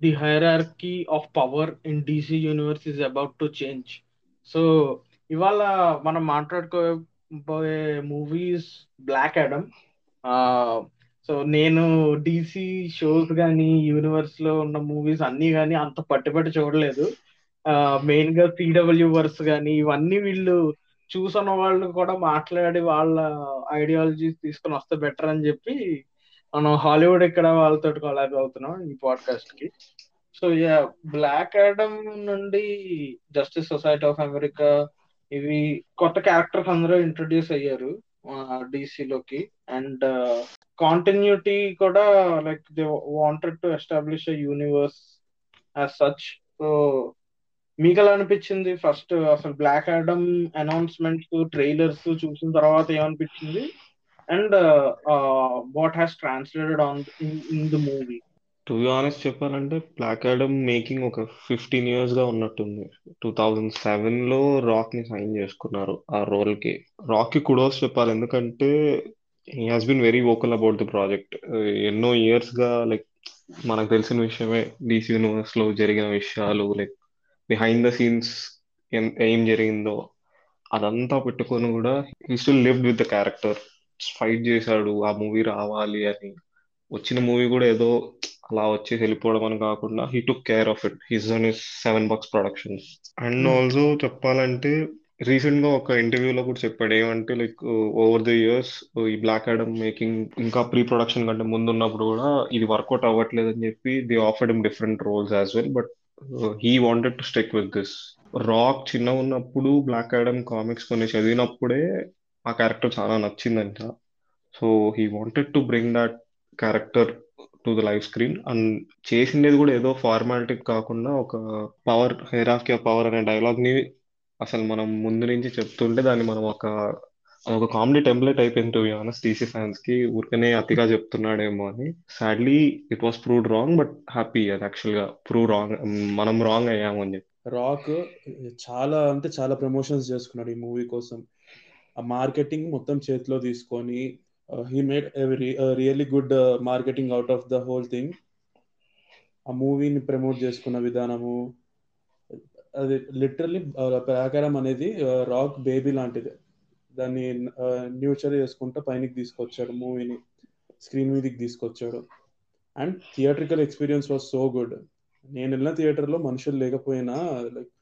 the hierarchy of power in DC universe is about to change. So ఇవాళ మనం మాట్లాడుకోబోయే movies black Adam so నేను DC shows కానీ యూనివర్స్లో ఉన్న మూవీస్ అన్ని కానీ అంత పట్టుబట్టి చూడలేదు మెయిన్గా సిడబ్ల్యూ వర్స్ కానీ ఇవన్నీ వీళ్ళు చూసిన వాళ్ళు కూడా మాట్లాడి వాళ్ళ ఐడియాలజీస్ తీసుకొని వస్తే బెటర్ అని చెప్పి మనం హాలీవుడ్ ఇక్కడ వాళ్ళతో కొలాబ్ అవుతున్నాం ఈ పాడ్కాస్ట్కి. సో యా బ్లాక్ ఆడమ్ నుండి జస్టిస్ సొసైటీ ఆఫ్ అమెరికా ఇవి కొత్త క్యారెక్టర్స్ అందరూ ఇంట్రొడ్యూస్ అయ్యారు లోకి. అండ్ కాంటిన్యూటీ uh, కూడా like they wanted to establish a universe as such so మీకు ఎలా అనిపించింది? ఫస్ట్ అసలు బ్లాక్ ఆడమ్ అనౌన్స్మెంట్స్ ట్రైలర్స్ చూసిన తర్వాత ఏమనిపించింది? And what has translated on in the movie to be honest చెప్పాలంటే బ్లాక్ ఆడమ్ మేకింగ్ ఒక ఫిఫ్టీన్ ఇయర్స్గా ఉన్నట్టుంది. టూ థౌజండ్ సెవెన్లో రాక్ని సైన్ చేసుకున్నారు ఆ రోల్కి. రాక్కి కుడోస్ చెప్పాలి. ఎందుకంటే he has been very vocal about the project ఎన్నో ఇయర్స్గా లైక్ మనకు తెలిసిన విషయమే డీసీ యూనివర్స్లో జరిగిన విషయాలు లైక్ బిహైండ్ ద సీన్స్ ఏం జరిగిందో అదంతా పెట్టుకొని కూడా he still lived with the character fight చేశాడు ఆ మూవీ రావాలి అని. వచ్చిన మూవీ కూడా ఏదో అలా వచ్చి వెళ్ళిపోవడం అని కాకుండా he took care of it his own is seven bucks productions and also చెప్పాలంటే రీసెంట్గా ఒక ఇంటర్వ్యూలో కూడా చెప్పాడు. ఏమంటే లైక్ ఓవర్ ది ఇయర్స్ ఈ బ్లాక్ ఆడమ్ మేకింగ్ ఇంకా ప్రీ ప్రొడక్షన్ కంటే ముందు ఉన్నప్పుడు కూడా ఇది వర్కౌట్ అవ్వట్లేదు అని చెప్పి they offered different roles as well but he wanted to stick with this Rock చిన్న ఉన్నప్పుడు బ్లాక్ ఆడమ్ కామిక్స్ కొన్ని చదివినప్పుడే ఆ క్యారెక్టర్ చాలా నచ్చిందంట. So he wanted to bring that character to the live screen and చేసిండేది కూడా ఏదో ఫార్మాలిటీ కాకుండా ఒక power హెరాఫ్కి పవర్ అనే డైలాగ్ని అసలు మనం ముందు నుంచి చెప్తుంటే దాన్ని మనం ఒక ఒక కామెడీ టెంప్లెట్ అయిపోయింది టు ఆనెస్ట్ టీసీ ఫ్యాన్స్కి. ఊరికనే అతిగా చెప్తున్నాడేమో అని. Sadly it was prove wrong but happy అది యాక్చువల్గా ప్రూవ్ రాంగ్ మనం రాంగ్ అయ్యాము అని చెప్పి. రాక్ చాలా అంటే చాలా ప్రమోషన్స్ చేసుకున్నాడు ఈ మూవీ కోసం. ఆ మార్కెటింగ్ మొత్తం చేతిలో తీసుకొని he made really good marketing out of the whole thing ఆ మూవీని uh, ప్రమోట్ చేసుకున్న విధానము అది లిటరలీ ప్రాకారం అనేది రాక్ బేబీ లాంటిది. దాన్ని న్యూచర్ చేసుకుంటూ పైనకి తీసుకొచ్చాడు మూవీని స్క్రీన్ మీదకి తీసుకొచ్చాడు and theatrical experience was so good నేను వెళ్ళిన థియేటర్లో మనుషులు లేకపోయినా లైక్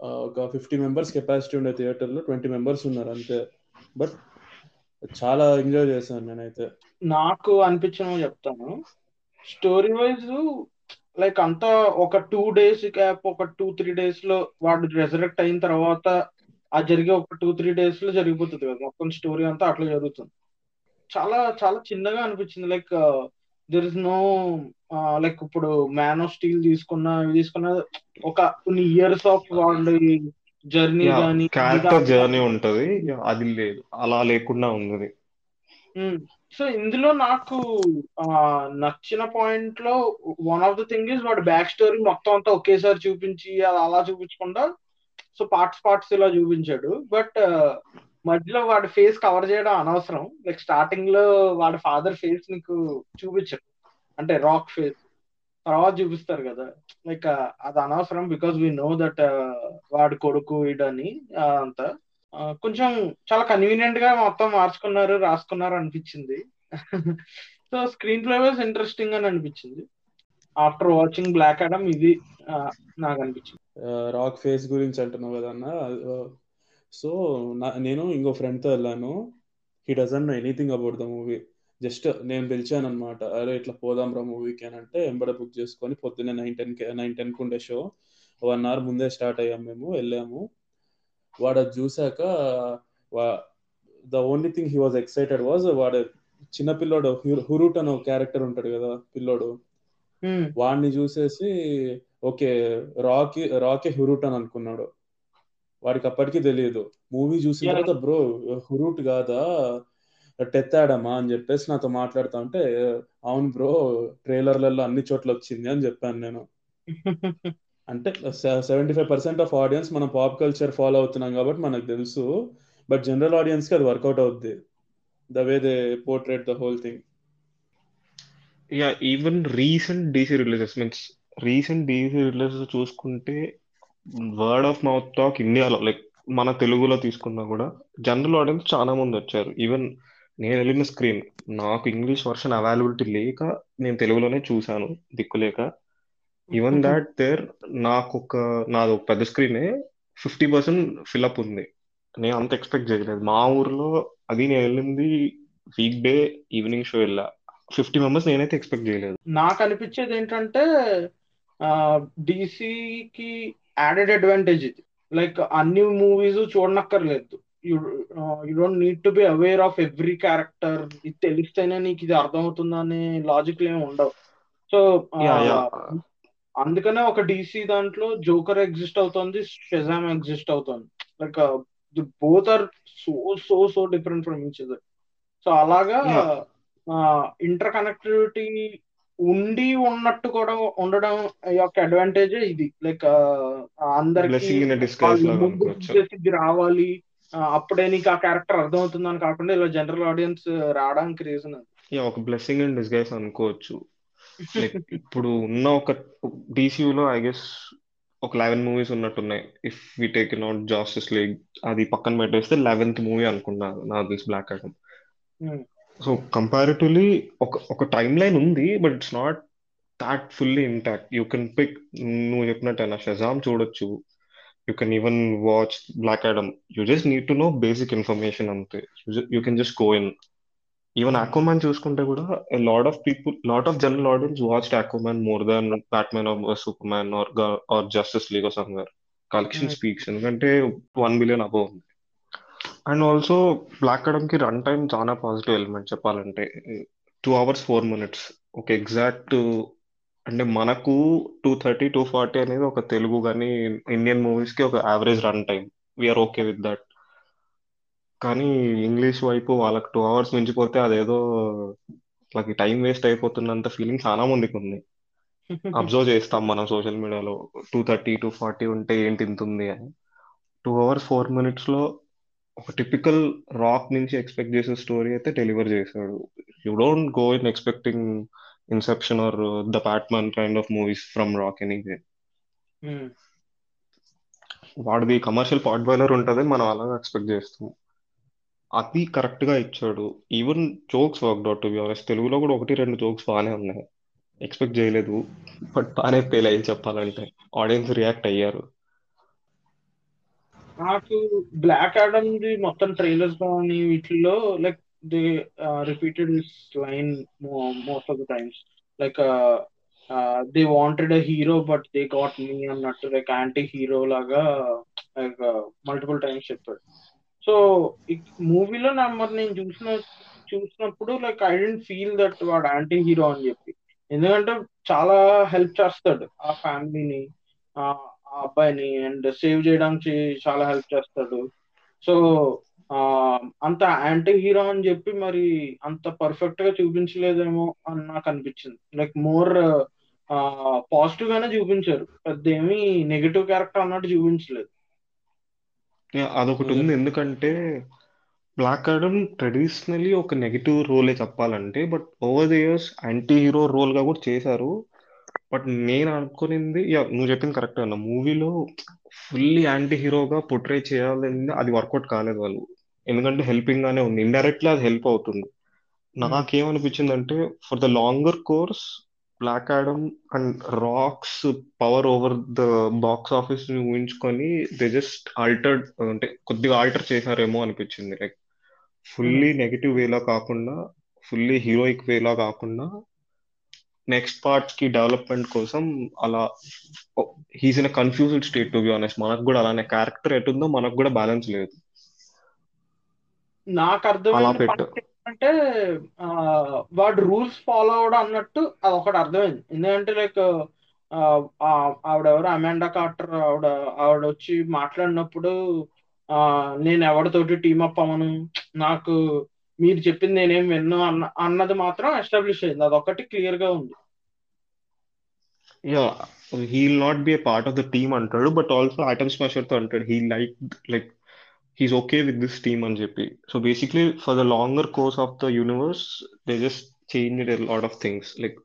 ఒక ఫిఫ్టీ మెంబర్స్ కెపాసిటీ ఉండే థియేటర్లో ట్వంటీ మెంబర్స్ ఉన్నారు అంతే. బట్ చాలా ఎంజాయ్ చేశాను నేనైతే. నాకు అనిపించిన చెప్తాను. స్టోరీ వైజ్ లైక్ అంతా ఒక టూ డేస్ గ్యాప్ ఒక టూ త్రీ డేస్లో వాడు రెజరెక్ట్ అయిన తర్వాత ఆ జరిగే ఒక టూ త్రీ డేస్లో జరిగిపోతుంది కదా. మొత్తం స్టోరీ అంతా అట్లా జరుగుతుంది. చాలా చాలా చిన్నగా అనిపించింది. Like there is no like ఇప్పుడు మ్యాన్ ఆఫ్ స్టీల్ తీసుకున్న తీసుకున్న ఒక కొన్ని ఇయర్స్ ఆఫ్ వాళ్ళ జర్నీ కానీ క్యారెక్టర్ జర్నీ ఉంటది. అది లేదు. అలా లేకుండా ఉంది సో ఇందులో నాకు నచ్చిన పాయింట్లో one of the thing is వాడు బ్యాక్ స్టోరీ మొత్తం అంతా ఒకేసారి చూపించి అలా చూపించకుండా సో పార్ట్స్ పార్ట్స్ ఇలా చూపించాడు. బట్ మధ్యలో వాడి ఫేస్ కవర్ చేయడం అనవసరం. లైక్ స్టార్టింగ్లో వాడి ఫాదర్ ఫేస్ నీకు చూపించరు అంటే రాక్ ఫేస్ తర్వాత చూపిస్తారు కదా. లైక్ అది అనవసరం బికాస్ వీ నో దట్ వాడి కొడుకు ఇడని అంతా. కొంచెం చాలా కన్వీనియంట్గా మొత్తం మార్చుకున్నారు రాసుకున్నారు అనిపించింది. సో స్క్రీన్ ప్లే ఇంట్రెస్టింగ్ అని అనిపించింది. ఆఫ్టర్ వాచింగ్ బ్లాక్ అడమ్ ఇది నాకు అనిపించింది. రాక్ ఫేస్ గురించి అంటున్నావు కదా అన్న సో నేను ఇంకో ఫ్రెండ్తో వెళ్ళాను. He doesn't know anything about the movie just నేను పిలిచాను అనమాట అరే ఇట్లా పోదాం రా మూవీకి అని అంటే ఎంబడ బుక్ చేసుకొని పొద్దున్నే నైన్ టెన్ నైన్ టెన్ ఉండే షో వన్ అవర్ ముందే స్టార్ట్ అయ్యాం మేము వెళ్ళాము. వాడు అది చూసాక the only thing he was excited was వాడు చిన్న పిల్లోడు హురూట్ అని ఒక క్యారెక్టర్ ఉంటాడు కదా పిల్లోడు. వాడిని చూసేసి ఓకే రాకి రాకే హురూట్ అని అనుకున్నాడు. వాడికి అప్పటికి తెలియదు. మూవీ చూసిన తర్వాత బ్రో హురూట్ కాదా? టెత్తాడమ్మా అని చెప్పేసి నాతో మాట్లాడుతా ఉంటే అవును బ్రో ట్రైలర్లలో అన్ని చోట్ల వచ్చింది అని చెప్పాను నేను. అంటే seventy five percent of audience మనం పాప్ కల్చర్ ఫాలో అవుతున్నాం కాబట్టి మనకు తెలుసు. బట్ జనరల్ ఆడియన్స్కి అది వర్కౌట్ అవుద్ది. The way they portrait the whole thing. Ya even recent DC releases means recent DC release చూసుకుంటే వర్డ్ ఆఫ్ మౌత్ టాక్ ఇండియాలో లైక్ మన తెలుగులో తీసుకున్నా కూడా జనరల్ ఆడియన్స్ చాలా మంది వచ్చారు. ఈవెన్ నేను వెళ్ళిన స్క్రీన్ నాకు ఇంగ్లీష్ వర్షన్ అవైలబిలిటీ లేక నేను తెలుగులోనే చూశాను దిక్కులేక ఈవెన్ దాట్ దేర్ నాకు ఒక నాది ఒక పెద్ద స్క్రీనే ఫిఫ్టీ పర్సెంట్ ఫిల్అప్ ఉంది. నేను అంత ఎక్స్పెక్ట్ చేయలేదు. మా ఊర్లో అది నేను వెళ్ళింది వీక్ డే ఈవినింగ్ షో వెళ్ళా. ఫిఫ్టీ మెంబర్స్ నేనైతే ఎక్స్పెక్ట్ చేయలేదు. నాకు అనిపించేది ఏంటంటే డీసీకి యాడెడ్ అడ్వాంటేజ్ ఇది. లైక్ అన్ని movies చూడనక్కర్లేదు. You don't need to be aware of every character ఇది తెలిస్తేనే నీకు ఇది అర్థమవుతుందా అనే లాజిక్లు ఏమి ఉండవు. సో యా అందుకనే ఒక డీసీ దాంట్లో జోకర్ ఎగ్జిస్ట్ అవుతుంది షెజామ్ ఎగ్జిస్ట్ అవుతుంది. Like both are so so so different from each other so అలాగా ఇంటర్ కనెక్టివిటీ ఉండి ఉన్నట్టు కూడా ఉండడం యొక్క అడ్వాంటేజ్ ఇది. లైక్ అందరికి రావాలి. అప్పుడే నీకు ఆ క్యారెక్టర్ అర్థమవుతుందని కాకుండా ఇలా జనరల్ ఆడియన్స్ రావడానికి రీజన్ ఒక బ్లెస్సింగ్ ఇన్ డిస్గైజ్ అనుకోవచ్చు. లైక్ ఇప్పుడు ఉన్న ఒక DCU లో ఐ గెస్ ఒక లెవెన్ మూవీస్ ఉన్నట్టున్నాయి. If we take not justice league అది పక్కన పెట్టేస్తే లెవెన్త్ మూవీ అనుకున్నా నాకు తెలిసి బ్లాక్ Hmm. సో కంపారిటివ్లీ ఒక ఒక టైమ్ లైన్ ఉంది but it's not that fully intact you can pick నువ్వు చెప్పినట్టు షజామ్ చూడొచ్చు. You can even watch black Adam you just need to know basic information అంతే. You can just go in even Aquaman చూసుకుంటే కూడా lot of people lot of general audience watched Aquaman more than Batman or superman or or justice league or somewhere collection. Speaks ఎందుకంటే one billion above ఉంది and also బ్లాక్కి run time చాలా positive element చెప్పాలంటే two hours four minutes ఒక exact అంటే మనకు two thirty two forty అనేది ఒక తెలుగు కానీ ఇండియన్ మూవీస్కి ఒక average run time we're okay with that కానీ ఇంగ్లీష్ వైపు వాళ్ళకి టూ అవర్స్ మించిపోతే అదేదో వాళ్ళకి టైం వేస్ట్ అయిపోతున్నంత ఫీలింగ్ చాలా మందికి ఉంది. అబ్జర్వ్ చేస్తాం మనం సోషల్ మీడియాలో టూ థర్టీ టూ ఫార్టీ ఉంటే ఏంటి ఇంత ఉంది అని. టూ అవర్స్ ఫోర్ మినిట్స్లో ఒక టిపికల్ రాక్ నుంచి ఎక్స్పెక్ట్ చేసే స్టోరీ అయితే డెలివర్ చేశాడు. You don't go in expecting Inception or the Batman kind of movies from Rock anyway. వాడిది కమర్షియల్ పాట్ బాయిలర్ ఉంటుంది మనం అలాగే ఎక్స్పెక్ట్ చేస్తాం. అది కరెక్ట్గా ఇచ్చాడు. Even jokes work out honest తెలుగులో కూడా ఒకటి రెండు జోక్స్ బాగానే ఉన్నాయి. ఎక్స్పెక్ట్ చేయలేదు. బట్ బాగానే ఫెయిల్ అయ్యి చెప్పాలంటే. ఆడియన్స్ రియాక్ట్ అయ్యారు. నాకు బ్లాక్ ఆడమ్ ది మొత్తం ట్రైలర్స్ కానీ వీటిల్లో like they repeated this line most of the times like they wanted a hero but they got me అన్నట్టు లైక్ యాంటీ హీరో లాగా లైక్ మల్టిపుల్ టైమ్స్ చెప్పాడు సో మూవీలో నా మరి నేను చూసిన చూసినప్పుడు like I didn't feel that వాడు యాంటీ హీరో అని చెప్పి. ఎందుకంటే చాలా హెల్ప్ చేస్తాడు ఆ ఫ్యామిలీని ఆ అబ్బాయిని అండ్ సేవ్ చేయడానికి చాలా హెల్ప్ చేస్తాడు. సో అంత యాంటీ హీరో అని చెప్పి మరి అంత పర్ఫెక్ట్గా చూపించలేదేమో అని నాకు అనిపించింది. లైక్ మోర్ పాజిటివ్ గానే చూపించారు. పెద్ద ఏమి నెగిటివ్ క్యారెక్టర్ అన్నట్టు చూపించలేదు. అదొకటి ఉంది. ఎందుకంటే బ్లాక్ ఆడమ్ ట్రెడిషనలీ ఒక నెగిటివ్ రోలే చెప్పాలంటే but over the years anti hero రోల్గా కూడా చేశారు. బట్ నేను అనుకునింది యా నువ్వు చెప్పింది కరెక్ట్ అన్న. మూవీలో ఫుల్లీ యాంటీ హీరోగా పొట్రే చేయాలని అది వర్కౌట్ కాలేదు వాళ్ళు. ఎందుకంటే హెల్పింగ్ గానే ఉంది. ఇండైరెక్ట్లీ అది హెల్ప్ అవుతుంది. నాకేమనిపించిందంటే for the longer course Black Adam and Rock's power over the box ఆఫీస్ని ఊహించుకొని దే జస్ట్ ఆల్టర్డ్ అంటే కొద్దిగా ఆల్టర్ చేశారేమో అనిపించింది. లైక్ ఫుల్లీ నెగిటివ్ వేలో కాకుండా ఫుల్లీ హీరోయిక్ వేలో కాకుండా నెక్స్ట్ పార్ట్స్కి డెవలప్మెంట్ కోసం అలా he's in confused state to be honest మనకు కూడా అలానే క్యారెక్టర్ ఎటుందో మనకు కూడా బ్యాలెన్స్ లేదు. నాకు ఏంటంటే ఆ, వాడు రూల్స్ ఫాలో అవడం అన్నట్టు అది ఒకటి అర్థమైంది. ఎందుకంటే లైక్ ఆవిడెవరు? అమాండా కార్టర్ ఆవిడ ఆవిడ వచ్చి మాట్లాడినప్పుడు నేను ఎవరితోటి టీమప్ అవ్వను? నాకు మీరు చెప్పింది నేనేం విన్ను అన్న అన్నది మాత్రం ఎస్టాబ్లిష్ అయింది. అదొకటి క్లియర్గా ఉంది. Yeah he will not be part of the team అంటాడు బట్ ఆల్సో ఆటమ్ స్మాషర్తో అంటాడు he like like he's okay with this team అని చెప్పి. So basically for the longer course of the universe they just change lot of things like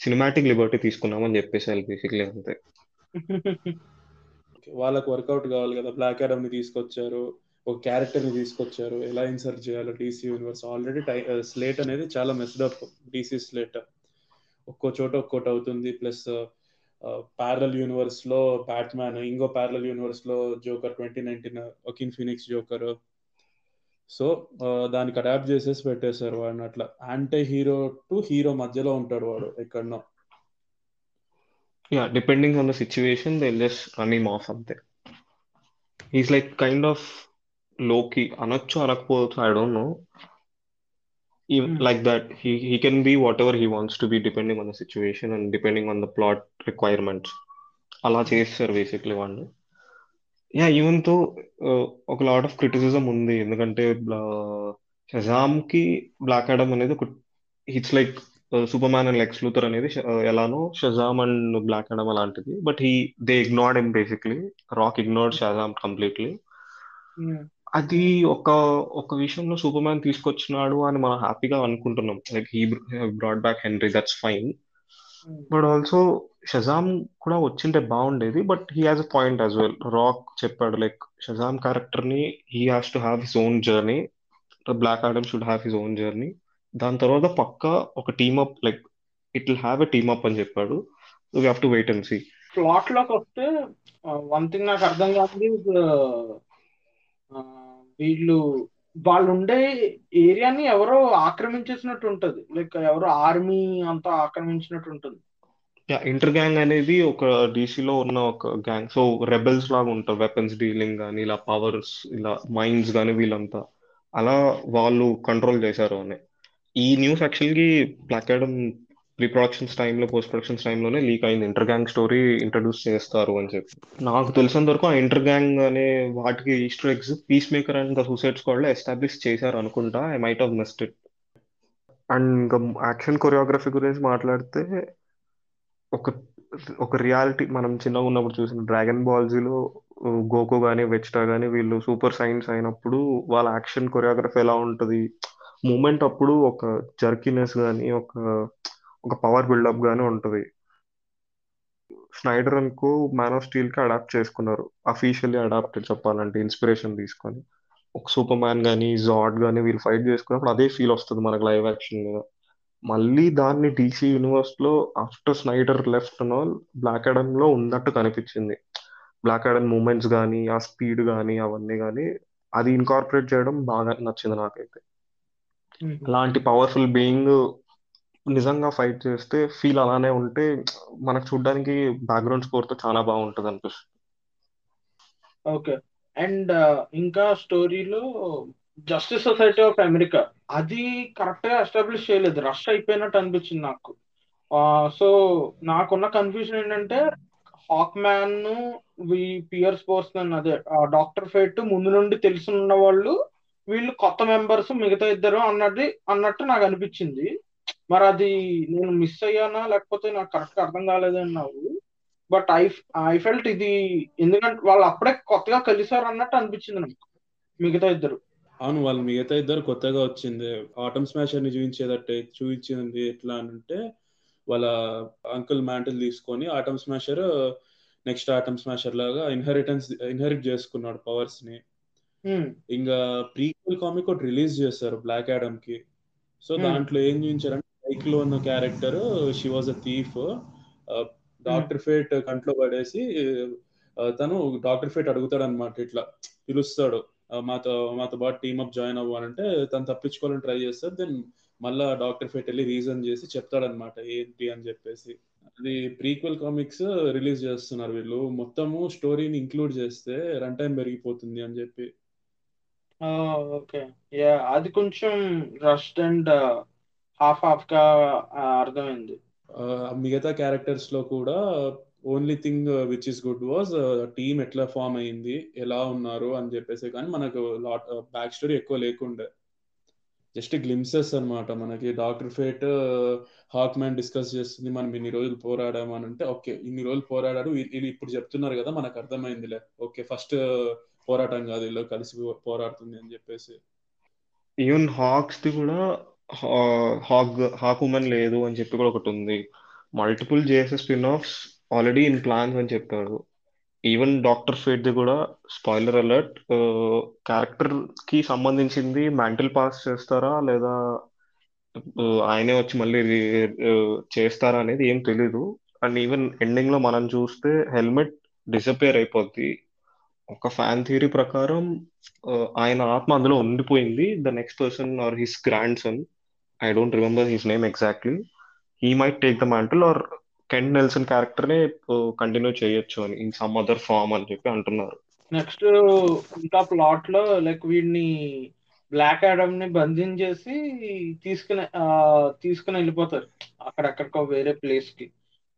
cinematic liberty తీసుకున్నామని చెప్పేసి basically అంతే. వాళ్ళకి work out కావాలి కదా బ్లాక్ని తీసుకొచ్చారు. ఒక క్యారెక్టర్ని తీసుకొచ్చారు. ఎలా ఇన్సర్ట్ చేయాలో డీసీ యూనివర్స్ ఆల్రెడీ స్లేట్ అనేది చాలా మెస్డ్ అప్ డీసీ స్లేట్ ఒక్కో చోట ఒక్కోటి అవుతుంది. ప్లస్ ప్యారల్ యూనివర్స్లో బ్యాట్మ్యాన్ ఇంకో parallel యూనివర్స్లో Joker twenty nineteen Joaquin Phoenix Joker so దానికి అడాప్ట్ చేసేసి పెట్టేశారు వాడిని అట్లా. యాంటీ హీరో టు హీరో మధ్యలో ఉంటాడు వాడు ఎక్కడనో. Yeah depending on the situation they just run him off అంతే. హీస్ లైక్ కైండ్ ఆఫ్ లోకి అనొచ్చు అనకపోవచ్చు I don't know like that he he can be whatever he wants to be depending on the situation and depending on the plot requirements. అలా చేస్తారు basically వాళ్ళు. Yeah ఈవెన్తో ఒక lot of criticism ఉంది. ఎందుకంటే షజామ్కి black Adam అనేది ఒక it's like Superman and Lex Luthor అనేది ఎలానో షజామ్ అండ్ బ్లాక్ ఆడమ్ అలాంటిది. But he they ignored M basically Rock ignored Shazam completely అది ఒక ఒక విషయంలో సూపర్ మ్యాన్ తీసుకొచ్చినాడు అని మనం హ్యాపీగా అనుకుంటున్నాం. Like he brought back Henry that's fine but also Shazam కూడా వచ్చింటే బాగుండేది but he has a point as well Rock చెప్పాడు లైక్ షజామ్ క్యారెక్టర్ని he has to have his own journey Black Adam should have his own journey దాని తర్వాత పక్క ఒక team up like it will have a team up అని చెప్పాడు. We have to wait and see ప్లాట్లోకి వస్తే one thing నాకు అర్థం కాదు వీళ్ళు వాళ్ళు ఉండే ఏరియాని ఎవరో ఆక్రమించేసినట్టు ఉంటది. లైక్ ఎవరో ఆర్మీ అంతా ఆక్రమించినట్టు ఉంటుంది. ఇంటర్ గ్యాంగ్ అనేది ఒక డీసీలో ఉన్న ఒక గ్యాంగ్. సో రెబెల్స్ లాగా ఉంటారు. వెపన్స్ డీలింగ్ కానీ ఇలా పవర్స్ ఇలా మైండ్స్ కానీ వీళ్ళంతా. అలా వాళ్ళు కంట్రోల్ చేశారు అని. ఈ న్యూస్ యాక్చువల్గా బ్లాక్ ఆడమ్ ప్రీ ప్రొడక్షన్స్ టైంలో పోస్ట్ ప్రొడక్షన్స్ టైంలోనే లీక్ అయింది. ఇంటర్ గ్యాంగ్ స్టోరీ ఇంట్రడ్యూస్ చేస్తారు అని చెప్పి. నాకు తెలిసినంత వరకు ఆ ఇంటర్ గ్యాంగ్ అనే వాటికి Easter eggs Peacemaker and the Suicide స్క్వాడ్లో establish చేశారు అనుకుంటా. I might have missed it and ఇంకా యాక్షన్ కొరియోగ్రఫీ గురించి మాట్లాడితే ఒక ఒక రియాలిటీ మనం చిన్నగా ఉన్నప్పుడు చూసిన డ్రాగన్ బాల్జీలో గోకు కానీ వెచ్టా కానీ వీళ్ళు సూపర్ సైన్స్ అయినప్పుడు వాళ్ళ యాక్షన్ కొరియోగ్రఫీ ఎలా ఉంటుంది? మూమెంట్ అప్పుడు ఒక జర్కినెస్ కానీ ఒక ఒక పవర్ బిల్డప్ గానే ఉంటుంది. స్నైడర్ అనుకో మ్యాన్ ఆఫ్ స్టీల్కి అడాప్ట్ చేసుకున్నారు. అఫీషియల్లీ అడాప్టెడ్ చెప్పాలంటే ఇన్స్పిరేషన్ తీసుకొని. ఒక సూపర్ మ్యాన్ కానీ జాడ్ కానీ వీళ్ళు ఫైట్ చేసుకున్నప్పుడు అదే ఫీల్ వస్తుంది మనకు లైవ్ యాక్షన్ మీద. మళ్ళీ దాన్ని DC యూనివర్స్లో after Snyder left all Black అడమ్లో ఉన్నట్టు కనిపించింది. బ్లాక్ అడమ్ మూమెంట్స్ కానీ ఆ స్పీడ్ కానీ అవన్నీ కానీ అది ఇన్కార్పొరేట్ చేయడం బాగా నచ్చింది నాకైతే. అలాంటి పవర్ఫుల్ బీయింగ్ నిజంగా ఫైట్ చేస్తే ఫీల్ అలానే ఉంటే మనకు చూడడానికి బ్యాక్గ్రౌండ్ స్కోర్తో చాలా బాగుంటుంది అనిపిస్తుంది. ఓకే అండ్ uh, ఇంకా స్టోరీలో జస్టిస్ సొసైటీ ఆఫ్ అమెరికా అది కరెక్ట్గా ఎస్టాబ్లిష్ చేయలేదు. రష్ అయిపోయినట్టు అనిపించింది నాకు. Uh, సో నాకున్న కన్ఫ్యూజన్ ఏంటంటే హాక్ మ్యాన్ పియర్స్ పోర్సన్ అదే డాక్టర్ ఫేట్ ముందు నుండి తెలిసి ఉన్న వాళ్ళు వీళ్ళు కొత్త మెంబర్స్ మిగతా ఇద్దరు అన్నది అన్నట్టు నాకు అనిపించింది. మరి అది నేను మిస్ అయ్యానా? లేకపోతే నాకు కరెక్ట్ అర్థం కాలేదన్నావు బట్ ఐ ఐ ఫెల్ట్ ఇది ఎందుకంటే వాళ్ళు అప్పుడే కొత్తగా కలిసారు అన్నట్టు అనిపించింది నాకు. మిగతా ఇద్దరు. అవును వాళ్ళు మిగతా ఇద్దరు కొత్తగా వచ్చింది. ఆటమ్ స్మాషర్ని చూపించేదట్టే చూపించింది ఎట్లా అంటే వాళ్ళ అంకుల్ మ్యాంటిల్ తీసుకొని Atom Smasher next Atom Smasher లాగా ఇన్హెరిటెన్స్ ఇన్హెరిట్ చేసుకున్నాడు పవర్స్ని. ఇంకా ప్రీక్వల్ కామిక్ ఒకటి రిలీజ్ చేస్తారు బ్లాక్ యాడమ్కి. సో దాంట్లో ఏం చూపించారంటే Cyclone character she was a thief Doctor Fate కంట్లో పడేసి తను డాక్టర్ ఫేట్ అడుగుతాడు అనమాట ఇట్లా పిలుస్తాడు. మాతో మాతో పాటు టీమప్ జాయిన్ అవ్వాలంటే తను తప్పించుకోవాలని ట్రై చేస్తాడు. దెన్ మళ్ళా డాక్టర్ ఫేట్ వెళ్ళి రీజన్ చేసి చెప్తాడనమాట ఏంటి అని చెప్పేసి. అది ప్రీక్వెల్ కామిక్స్ రిలీజ్ చేస్తున్నారు వీళ్ళు. మొత్తము స్టోరీని ఇంక్లూడ్ చేస్తే రన్ టైం పెరిగిపోతుంది అని చెప్పి. ఓకే యా అది కొంచెం రస్ట్ అండ్ హాఫ్ హాఫ్గా అర్థమైంది. మిగతా క్యారెక్టర్స్లో కూడా only thing which is good was team ఎట్లా ఫామ్ అయింది ఎలా ఉన్నారు అని చెప్పేసి కానీ మనకు లాట్ బ్యాక్ స్టోరీ ఎక్కువ లేకుండే. జస్ట్ గ్లిమ్సెస్ అనమాట మనకి. Doctor Fate Hawkman discuss చేస్తుంది మనం ఇన్ని రోజులు పోరాడాము అని అంటే ఓకే ఇన్ని రోజులు పోరాడారు. వీళ్ళు ఇప్పుడు చెప్తున్నారు కదా మనకు అర్థమైందిలే. ఓకే ఫస్ట్ పోరాటం కాదు వీళ్ళు కలిసి పోరాడుతుంది అని చెప్పేసి. ఈవెన్ హాక్స్ కూడా హాక్ హాక్ ఉమెన్ లేదు అని చెప్పి కూడా ఒకటి ఉంది. మల్టిపుల్ చేసే spin offs already in plans అని చెప్పారు. ఈవెన్ డాక్టర్ ఫేట్ ది కూడా స్పాయిలర్ అలర్ట్ క్యారెక్టర్కి సంబంధించింది మెంటల్ పాస్ చేస్తారా లేదా ఆయనే వచ్చి మళ్ళీ చేస్తారా అనేది ఏం తెలీదు. అండ్ ఈవెన్ ఎండింగ్లో మనం చూస్తే హెల్మెట్ డిసపేర్ అయిపోద్ది. ఒక ఫ్యాన్ థియరీ ప్రకారం ఆయన ఆత్మ అందులో ఉండిపోయింది. The next person or his grandson I don't remember his name exactly he might take the mantle or Ken Nelson character నే కంటిన్యూ చేయొచ్చు అని ఇన్ సమ్ అదర్ ఫామ్ అని చెప్పి అంటున్నారు. నెక్స్ట్ ఇంకా ప్లాట్లో లైక్ వీడిని బ్లాక్ ఆడమ్ని బంధించేసి తీసుకుని ఆ, తీసుకుని వెళ్ళిపోతారు. అక్కడక్కడికో వేరే ప్లేస్కి.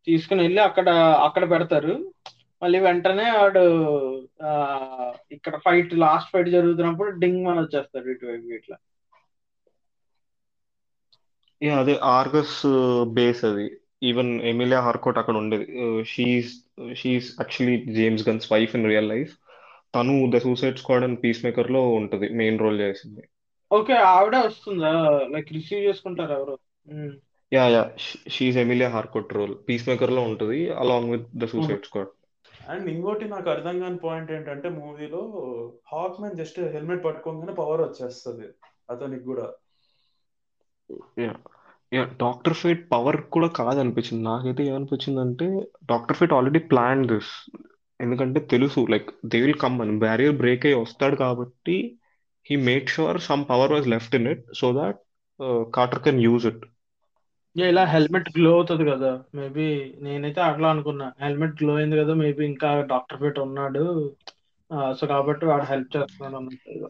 తీసుకుని వెళ్ళి అక్కడ అక్కడ పెడతారు. మళ్ళీ వెంటనే వాడు ఇక్కడ ఫైట్ లాస్ట్ ఫైట్ జరుగుతున్నప్పుడు డింగ్ అని వచ్చేస్తాడు ఇటువైపు ఇట్లా. యా అదే ఆర్గస్ బేస్ అది. ఈవెన్ ఎమిలియా హార్కోట్ అక్కడ ఉండేది. She's she's actually James Gunn's wife in real life తను ద సూసైడ్ స్క్వాడ్ అండ్ పీస్ మేకర్లో ఉంటది మెయిన్ రోల్ చేసింది. ఓకే ఆవిడ వస్తుందా? లైక్ రిసీవ్ చేసుకుంటారు ఎవరు? ఉమ్. Yeah yeah she's Emilia Harcourt role piece మేకర్లో ఉంటది along with the Suicide Squad and ఇంకోటి నాకు అర్థం కాని పాయింట్ ఏంటంటే మూవీలో హాక్ మ్యాన్ జస్ట్ హెల్మెట్ పట్టుకోగానే పవర్ వచ్చేస్తుంది అతనికి కూడా. డాక్టర్ ఫేట్ పవర్ కూడా కాదనిపించింది. నాకైతే ఏమనిపించింది అంటే Doctor Fate already plan this ఎందుకంటే తెలుసు లైక్ దే విల్ కమ్ అని బ్యారియర్ బ్రేక్ అయ్యి వస్తాడు కాబట్టి he made sure some power was left in it so that Carter can use it ఇలా హెల్మెట్ గ్లో అవుతుంది కదా. మేబీ నేనైతే అట్లా అనుకున్నా. హెల్మెట్ గ్లో అయింది కదా మేబీ ఇంకా డాక్టర్ ఫిట్ ఉన్నాడు. Uh, సో కాబట్టి వాడు హెల్ప్ చేస్తున్నాడు అన్నట్టు